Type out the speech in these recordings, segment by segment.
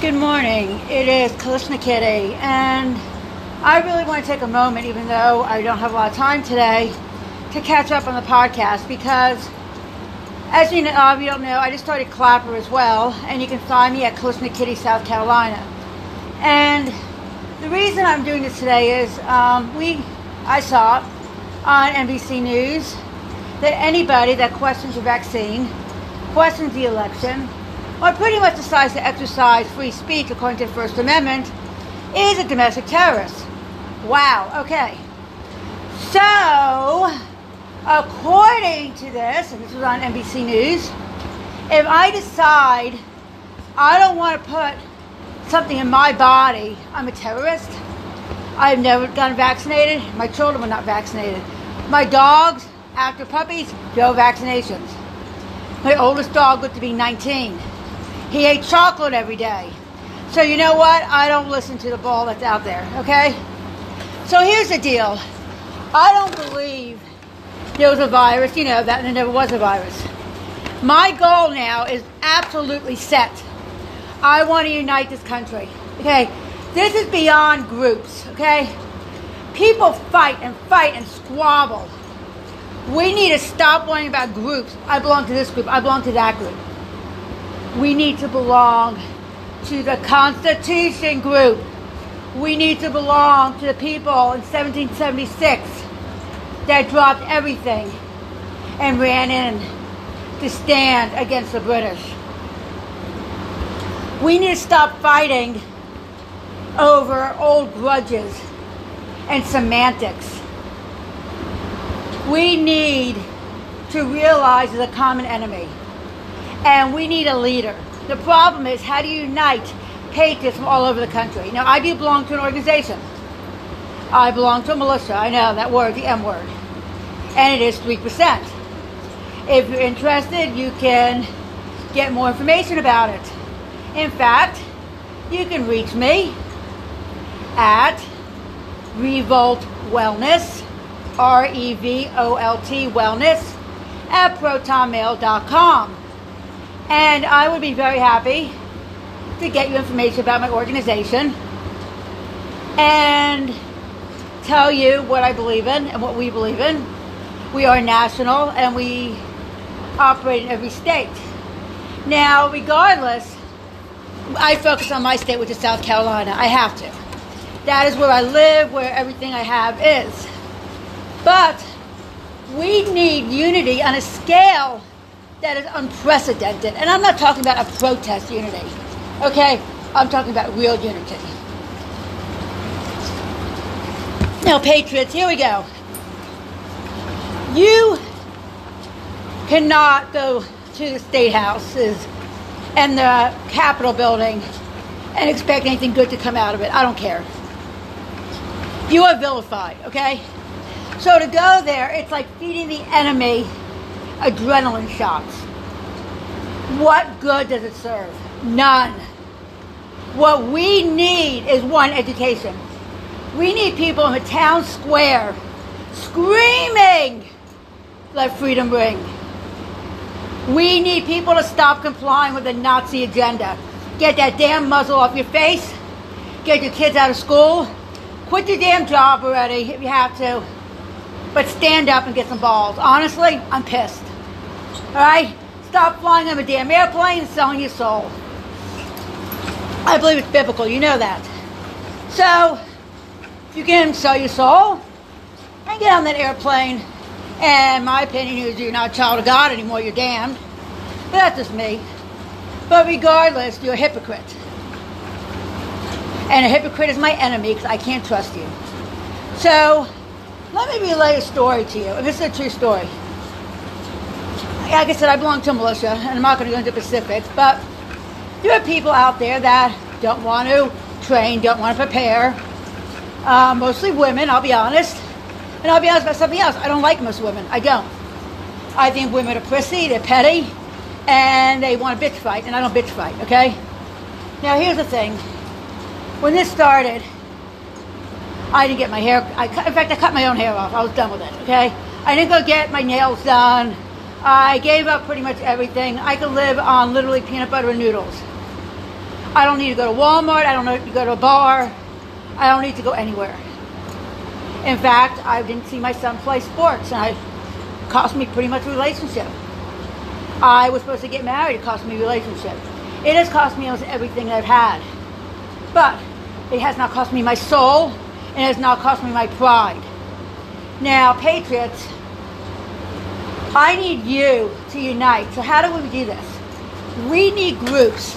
Good morning. It is Kalishna Kitty, and I really want to take a moment, even though I don't have a lot of time today, to catch up on the podcast because, as you know, if you don't know, I just started Clapper as well, and you can find me at Kalishna Kitty, South Carolina. And the reason I'm doing this today is um, we, I saw on NBC News that anybody that questions the vaccine, questions the election, or pretty much decides to exercise free speech according to the First Amendment, is a domestic terrorist. Wow, okay. So, according to this, and this was on NBC News, if I decide I don't want to put something in my body, I'm a terrorist. I've never gotten vaccinated. My children were not vaccinated. My dogs, after puppies, no vaccinations. My oldest dog lived to be 19. He ate chocolate every day. So you know what? I don't listen to the ball that's out there, okay? So here's the deal. I don't believe there was a virus, you know that, there never was a virus. My goal now is absolutely set. I want to unite this country, okay? This is beyond groups, okay? People fight and fight and squabble. We need to stop worrying about groups. I belong to this group, I belong to that group we need to belong to the Constitution group. We need to belong to the people in 1776 that dropped everything and ran in to stand against the British. We need to stop fighting over old grudges and semantics. We need to realize the common enemy and we need a leader. The problem is, how do you unite patriots from all over the country? Now, I do belong to an organization. I belong to a militia. I know that word, the M word. And it is 3%. If you're interested, you can get more information about it. In fact, you can reach me at Revolt Wellness, R E V O L T Wellness, at protonmail.com. And I would be very happy to get you information about my organization and tell you what I believe in and what we believe in. We are national and we operate in every state. Now, regardless, I focus on my state, which is South Carolina. I have to. That is where I live, where everything I have is. But we need unity on a scale that is unprecedented. And I'm not talking about a protest unity, okay? I'm talking about real unity. Now, Patriots, here we go. You cannot go to the state houses and the Capitol building and expect anything good to come out of it. I don't care. You are vilified, okay? So to go there, it's like feeding the enemy adrenaline shots. What good does it serve? None. What we need is one education. We need people in the town square screaming, let freedom ring. We need people to stop complying with the Nazi agenda. Get that damn muzzle off your face. Get your kids out of school. Quit your damn job already if you have to. But stand up and get some balls. Honestly, I'm pissed. All right? Stop flying on a damn airplane selling your soul. I believe it's biblical. You know that. So, you can sell your soul and get on that airplane, and my opinion is you're not a child of God anymore, you're damned. But that's just me. But regardless, you're a hypocrite. And a hypocrite is my enemy because I can't trust you. So, let me relay a story to you. And this is a true story like I said, I belong to a militia, and I'm not going to go into specifics, but there are people out there that don't want to train, don't want to prepare. Uh, mostly women, I'll be honest. And I'll be honest about something else. I don't like most women. I don't. I think women are prissy, they're petty, and they want to bitch fight, and I don't bitch fight, okay? Now, here's the thing. When this started, I didn't get my hair. I cut, in fact, I cut my own hair off. I was done with it, okay? I didn't go get my nails done. I gave up pretty much everything. I could live on literally peanut butter and noodles. I don't need to go to Walmart. I don't need to go to a bar. I don't need to go anywhere. In fact, I didn't see my son play sports, and it cost me pretty much a relationship. I was supposed to get married. It cost me a relationship. It has cost me almost everything I've had. But it has not cost me my soul, and it has not cost me my pride. Now, Patriots, I need you to unite. So, how do we do this? We need groups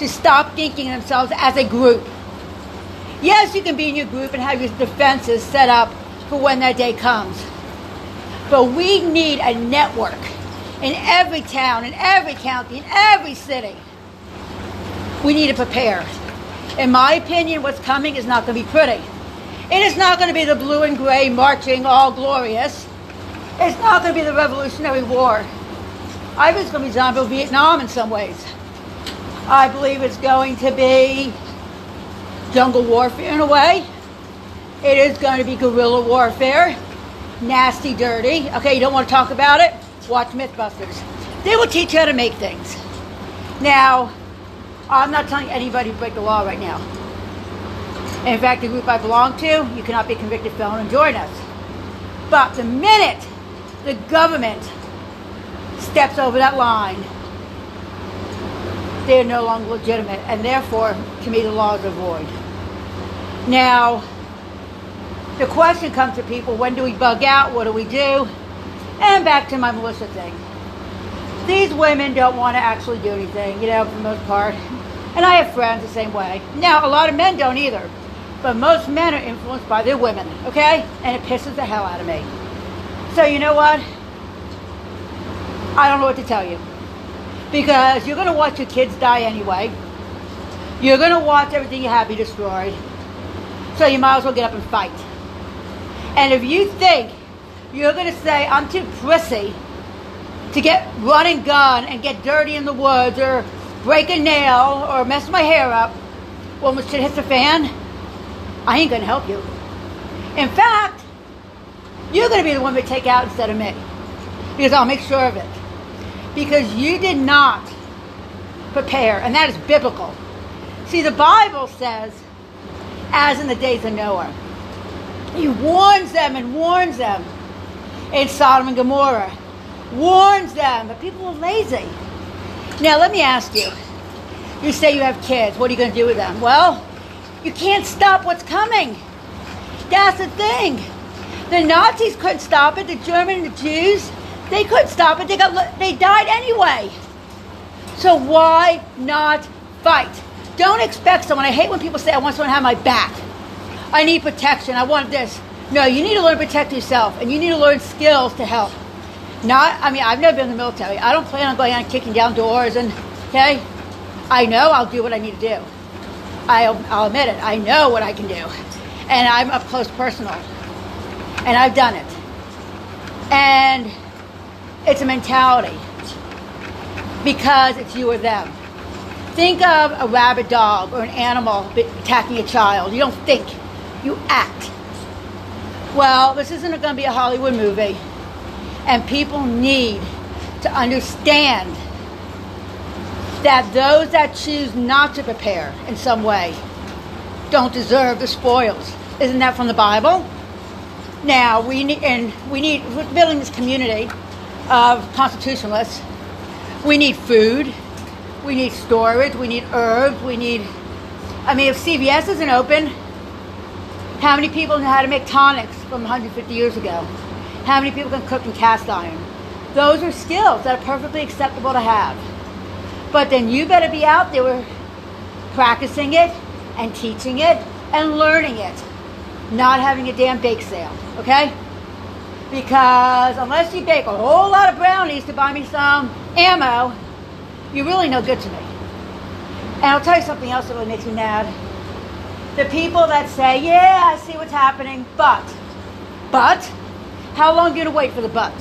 to stop thinking themselves as a group. Yes, you can be in your group and have your defenses set up for when that day comes. But we need a network in every town, in every county, in every city. We need to prepare. In my opinion, what's coming is not going to be pretty. It is not going to be the blue and gray marching all glorious. It's not going to be the Revolutionary War. I believe it's going to be zombie Vietnam in some ways. I believe it's going to be jungle warfare in a way. It is going to be guerrilla warfare. Nasty, dirty. Okay, you don't want to talk about it? Watch Mythbusters. They will teach you how to make things. Now, I'm not telling anybody to break the law right now. In fact, the group I belong to, you cannot be convicted felon and join us. But the minute the government steps over that line, they are no longer legitimate, and therefore, to me, the laws are void. Now, the question comes to people when do we bug out? What do we do? And back to my militia thing. These women don't want to actually do anything, you know, for the most part. And I have friends the same way. Now, a lot of men don't either. But most men are influenced by their women, okay? And it pisses the hell out of me. So, you know what? I don't know what to tell you. Because you're going to watch your kids die anyway. You're going to watch everything you have be destroyed. So you might as well get up and fight. And if you think you're going to say, I'm too prissy to get run and gun and get dirty in the woods or break a nail or mess my hair up when shit hits the fan, I ain't going to help you. In fact, you're going to be the one to take out instead of me. Because I'll make sure of it. Because you did not prepare, and that is biblical. See, the Bible says as in the days of Noah. He warns them and warns them in Sodom and Gomorrah. Warns them, but people are lazy. Now, let me ask you. You say you have kids. What are you going to do with them? Well, you can't stop what's coming. That's the thing. The Nazis couldn't stop it. The Germans the Jews, they couldn't stop it. They got they died anyway. So why not fight? Don't expect someone. I hate when people say, I want someone to have my back. I need protection. I want this. No, you need to learn to protect yourself and you need to learn skills to help. Not, I mean, I've never been in the military. I don't plan on going out and kicking down doors and, okay? I know I'll do what I need to do. I'll, I'll admit it. I know what I can do. And I'm up close personal. And I've done it. And it's a mentality because it's you or them. Think of a rabid dog or an animal attacking a child. You don't think, you act. Well, this isn't going to be a Hollywood movie. And people need to understand that those that choose not to prepare in some way don't deserve the spoils. Isn't that from the Bible? Now we need, and we need, building this community of constitutionalists. We need food. We need storage. We need herbs. We need. I mean, if CVS isn't open, how many people know how to make tonics from 150 years ago? How many people can cook in cast iron? Those are skills that are perfectly acceptable to have. But then you better be out there practicing it and teaching it and learning it, not having a damn bake sale, okay? Because unless you bake a whole lot of brownies to buy me some ammo, you're really no good to me. And I'll tell you something else that really makes me mad. The people that say, yeah, I see what's happening, but, but, how long are you going to wait for the but?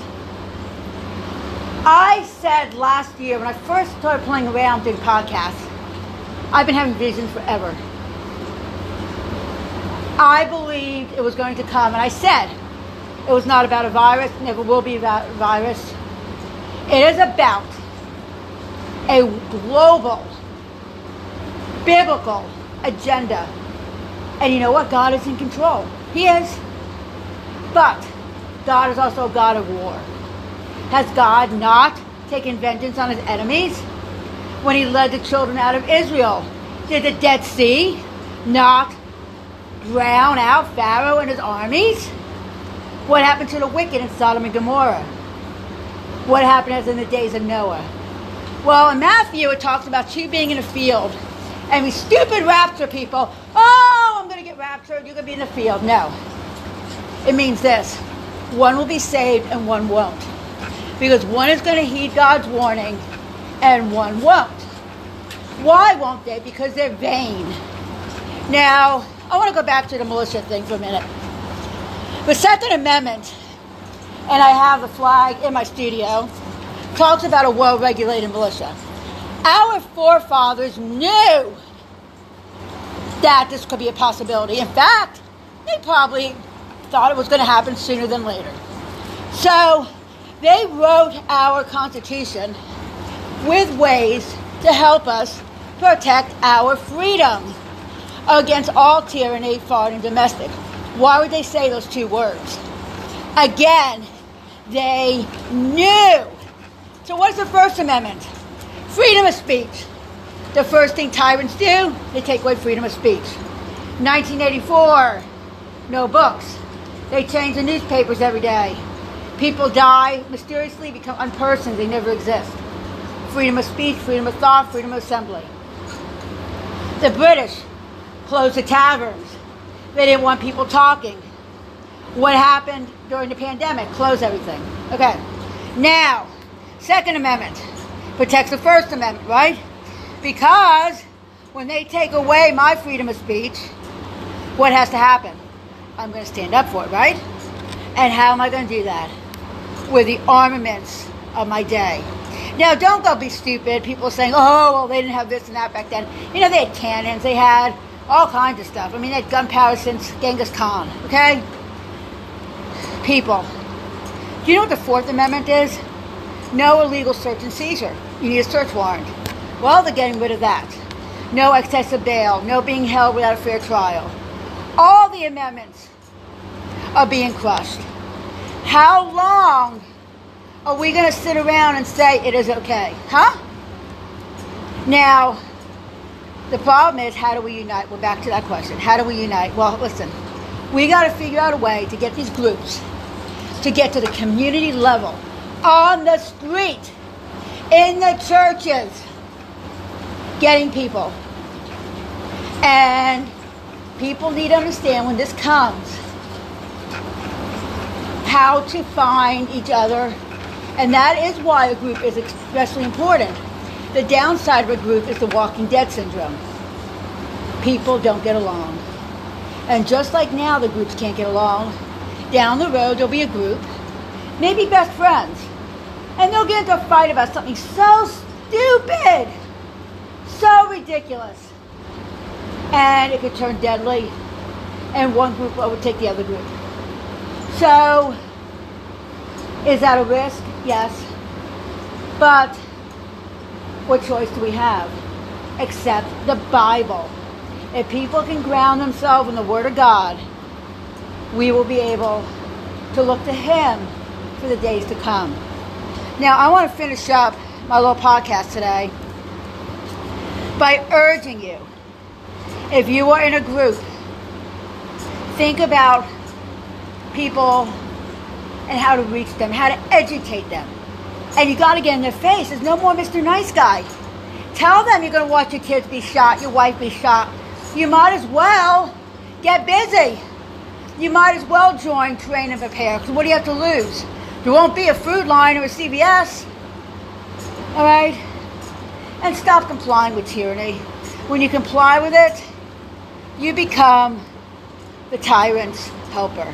I said last year when I first started playing around doing podcasts, I've been having visions forever. I believed it was going to come, and I said it was not about a virus, never will be about a virus. It is about a global biblical agenda. And you know what? God is in control. He is. But God is also a God of war. Has God not taken vengeance on his enemies? When he led the children out of Israel, did the Dead Sea not drown out Pharaoh and his armies? What happened to the wicked in Sodom and Gomorrah? What happened as in the days of Noah? Well, in Matthew, it talks about you being in a field and we stupid rapture people. Oh, I'm going to get raptured. You're going to be in the field. No. It means this one will be saved and one won't. Because one is going to heed God's warning and one won't. Why won't they? Because they're vain. Now, I want to go back to the militia thing for a minute. The Second Amendment, and I have the flag in my studio, talks about a well regulated militia. Our forefathers knew that this could be a possibility. In fact, they probably thought it was going to happen sooner than later. So they wrote our Constitution with ways to help us protect our freedom against all tyranny, foreign and domestic. Why would they say those two words? Again, they knew. So, what's the First Amendment? Freedom of speech. The first thing tyrants do, they take away freedom of speech. 1984, no books. They change the newspapers every day. People die, mysteriously become unpersons, they never exist. Freedom of speech, freedom of thought, freedom of assembly. The British closed the taverns. They didn't want people talking. What happened during the pandemic? Close everything. Okay. Now, Second Amendment protects the First Amendment, right? Because when they take away my freedom of speech, what has to happen? I'm going to stand up for it, right? And how am I going to do that? With the armaments of my day. Now, don't go be stupid. People saying, oh, well, they didn't have this and that back then. You know, they had cannons, they had all kinds of stuff. I mean, they had gunpowder since Genghis Khan, okay? People. Do you know what the Fourth Amendment is? No illegal search and seizure. You need a search warrant. Well, they're getting rid of that. No excessive bail, no being held without a fair trial. All the amendments are being crushed. How long are we going to sit around and say it is okay? Huh? Now, the problem is how do we unite? We're back to that question. How do we unite? Well, listen, we got to figure out a way to get these groups to get to the community level, on the street, in the churches, getting people. And people need to understand when this comes how to find each other. And that is why a group is especially important. The downside of a group is the walking dead syndrome. People don't get along. And just like now the groups can't get along, down the road there'll be a group, maybe best friends, and they'll get into a fight about something so stupid, so ridiculous. And it could turn deadly, and one group will overtake the other group. So, is that a risk? Yes. But what choice do we have? Except the Bible. If people can ground themselves in the Word of God, we will be able to look to Him for the days to come. Now, I want to finish up my little podcast today by urging you if you are in a group, think about people and how to reach them, how to educate them. And you got to get in their face. There's no more Mr. Nice Guy. Tell them you're going to watch your kids be shot, your wife be shot. You might as well get busy. You might as well join Train and Prepare. Because what do you have to lose? There won't be a Food Line or a CVS. All right? And stop complying with tyranny. When you comply with it, you become the tyrant's helper.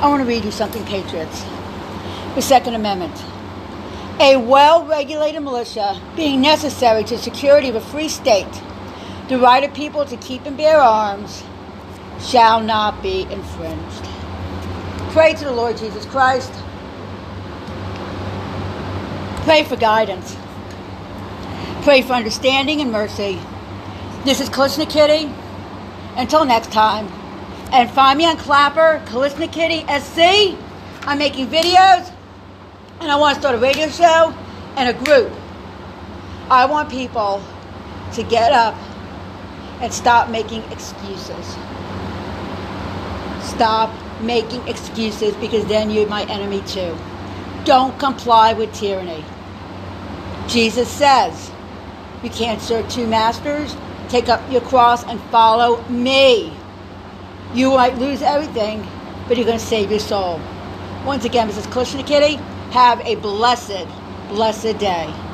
I want to read you something, Patriots. The Second Amendment. A well regulated militia being necessary to the security of a free state, the right of people to keep and bear arms shall not be infringed. Pray to the Lord Jesus Christ. Pray for guidance. Pray for understanding and mercy. This is Kalishna Kitty. Until next time. And find me on Clapper, Kalishna Kitty SC. I'm making videos and I want to start a radio show and a group. I want people to get up and stop making excuses. Stop making excuses because then you're my enemy too. Don't comply with tyranny. Jesus says, you can't serve two masters. Take up your cross and follow me. You might lose everything, but you're going to save your soul. Once again, Mrs. Kalishna Kitty, have a blessed, blessed day.